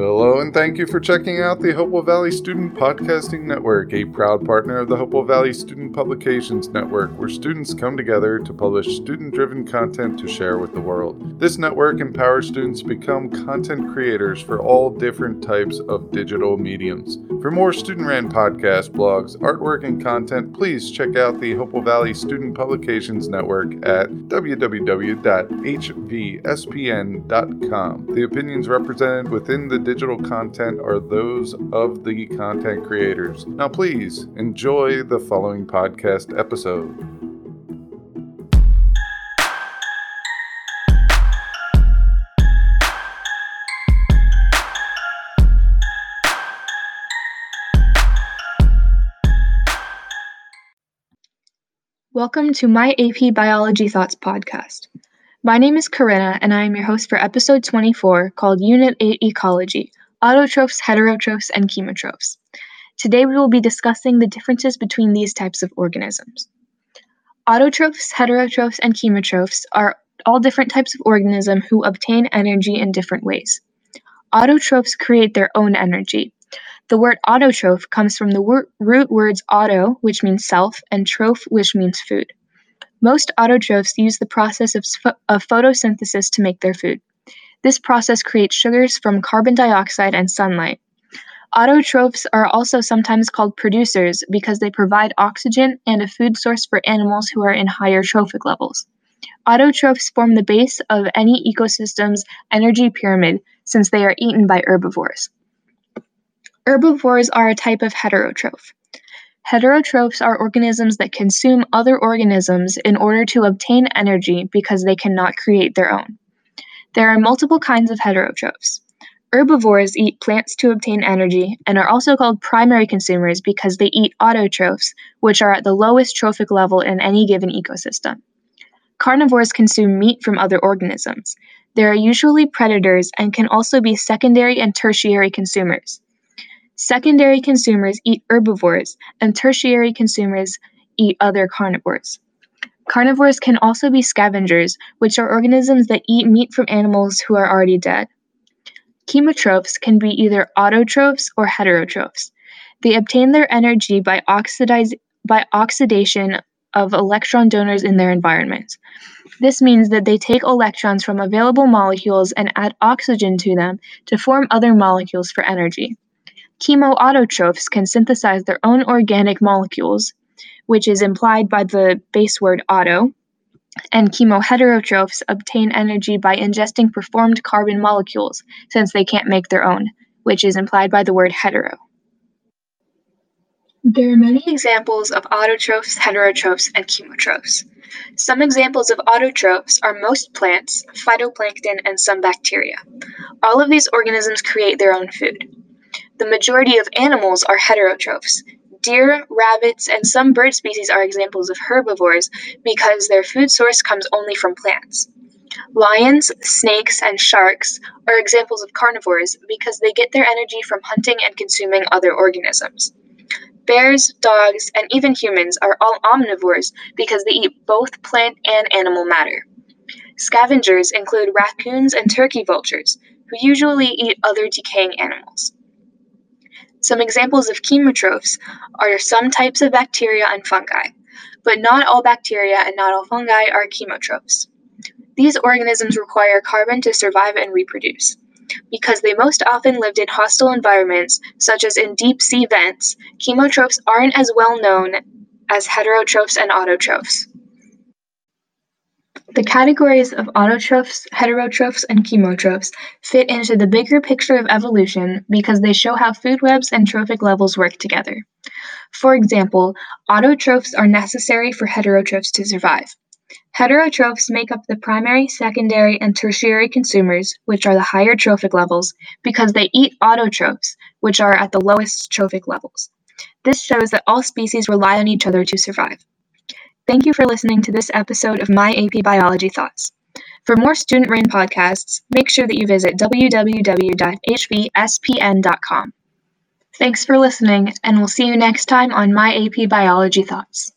Hello, and thank you for checking out the Hopewell Valley Student Podcasting Network, a proud partner of the Hopewell Valley Student Publications Network, where students come together to publish student driven content to share with the world. This network empowers students to become content creators for all different types of digital mediums. For more student ran podcasts, blogs, artwork, and content, please check out the Hopewell Valley Student Publications Network at www.hvspn.com. The opinions represented within the digital content are those of the content creators. Now, please enjoy the following podcast episode. Welcome to my AP Biology Thoughts podcast. My name is Corinna, and I am your host for episode 24 called Unit 8 Ecology Autotrophs, Heterotrophs, and Chemotrophs. Today we will be discussing the differences between these types of organisms. Autotrophs, heterotrophs, and chemotrophs are all different types of organism who obtain energy in different ways. Autotrophs create their own energy. The word autotroph comes from the wor- root words auto, which means self, and troph, which means food. Most autotrophs use the process of, of photosynthesis to make their food. This process creates sugars from carbon dioxide and sunlight. Autotrophs are also sometimes called producers because they provide oxygen and a food source for animals who are in higher trophic levels. Autotrophs form the base of any ecosystem's energy pyramid since they are eaten by herbivores. Herbivores are a type of heterotroph. Heterotrophs are organisms that consume other organisms in order to obtain energy because they cannot create their own. There are multiple kinds of heterotrophs. Herbivores eat plants to obtain energy and are also called primary consumers because they eat autotrophs, which are at the lowest trophic level in any given ecosystem. Carnivores consume meat from other organisms. They are usually predators and can also be secondary and tertiary consumers. Secondary consumers eat herbivores, and tertiary consumers eat other carnivores. Carnivores can also be scavengers, which are organisms that eat meat from animals who are already dead. Chemotrophs can be either autotrophs or heterotrophs. They obtain their energy by, oxidize, by oxidation of electron donors in their environment. This means that they take electrons from available molecules and add oxygen to them to form other molecules for energy. Chemoautotrophs can synthesize their own organic molecules, which is implied by the base word auto, and chemoheterotrophs obtain energy by ingesting preformed carbon molecules, since they can't make their own, which is implied by the word hetero. There are many examples of autotrophs, heterotrophs, and chemotrophs. Some examples of autotrophs are most plants, phytoplankton, and some bacteria. All of these organisms create their own food. The majority of animals are heterotrophs. Deer, rabbits, and some bird species are examples of herbivores because their food source comes only from plants. Lions, snakes, and sharks are examples of carnivores because they get their energy from hunting and consuming other organisms. Bears, dogs, and even humans are all omnivores because they eat both plant and animal matter. Scavengers include raccoons and turkey vultures, who usually eat other decaying animals. Some examples of chemotrophs are some types of bacteria and fungi, but not all bacteria and not all fungi are chemotrophs. These organisms require carbon to survive and reproduce. Because they most often lived in hostile environments, such as in deep sea vents, chemotrophs aren't as well known as heterotrophs and autotrophs. The categories of autotrophs, heterotrophs, and chemotrophs fit into the bigger picture of evolution because they show how food webs and trophic levels work together. For example, autotrophs are necessary for heterotrophs to survive. Heterotrophs make up the primary, secondary, and tertiary consumers, which are the higher trophic levels, because they eat autotrophs, which are at the lowest trophic levels. This shows that all species rely on each other to survive. Thank you for listening to this episode of My AP Biology Thoughts. For more student run podcasts, make sure that you visit www.hvspn.com. Thanks for listening, and we'll see you next time on My AP Biology Thoughts.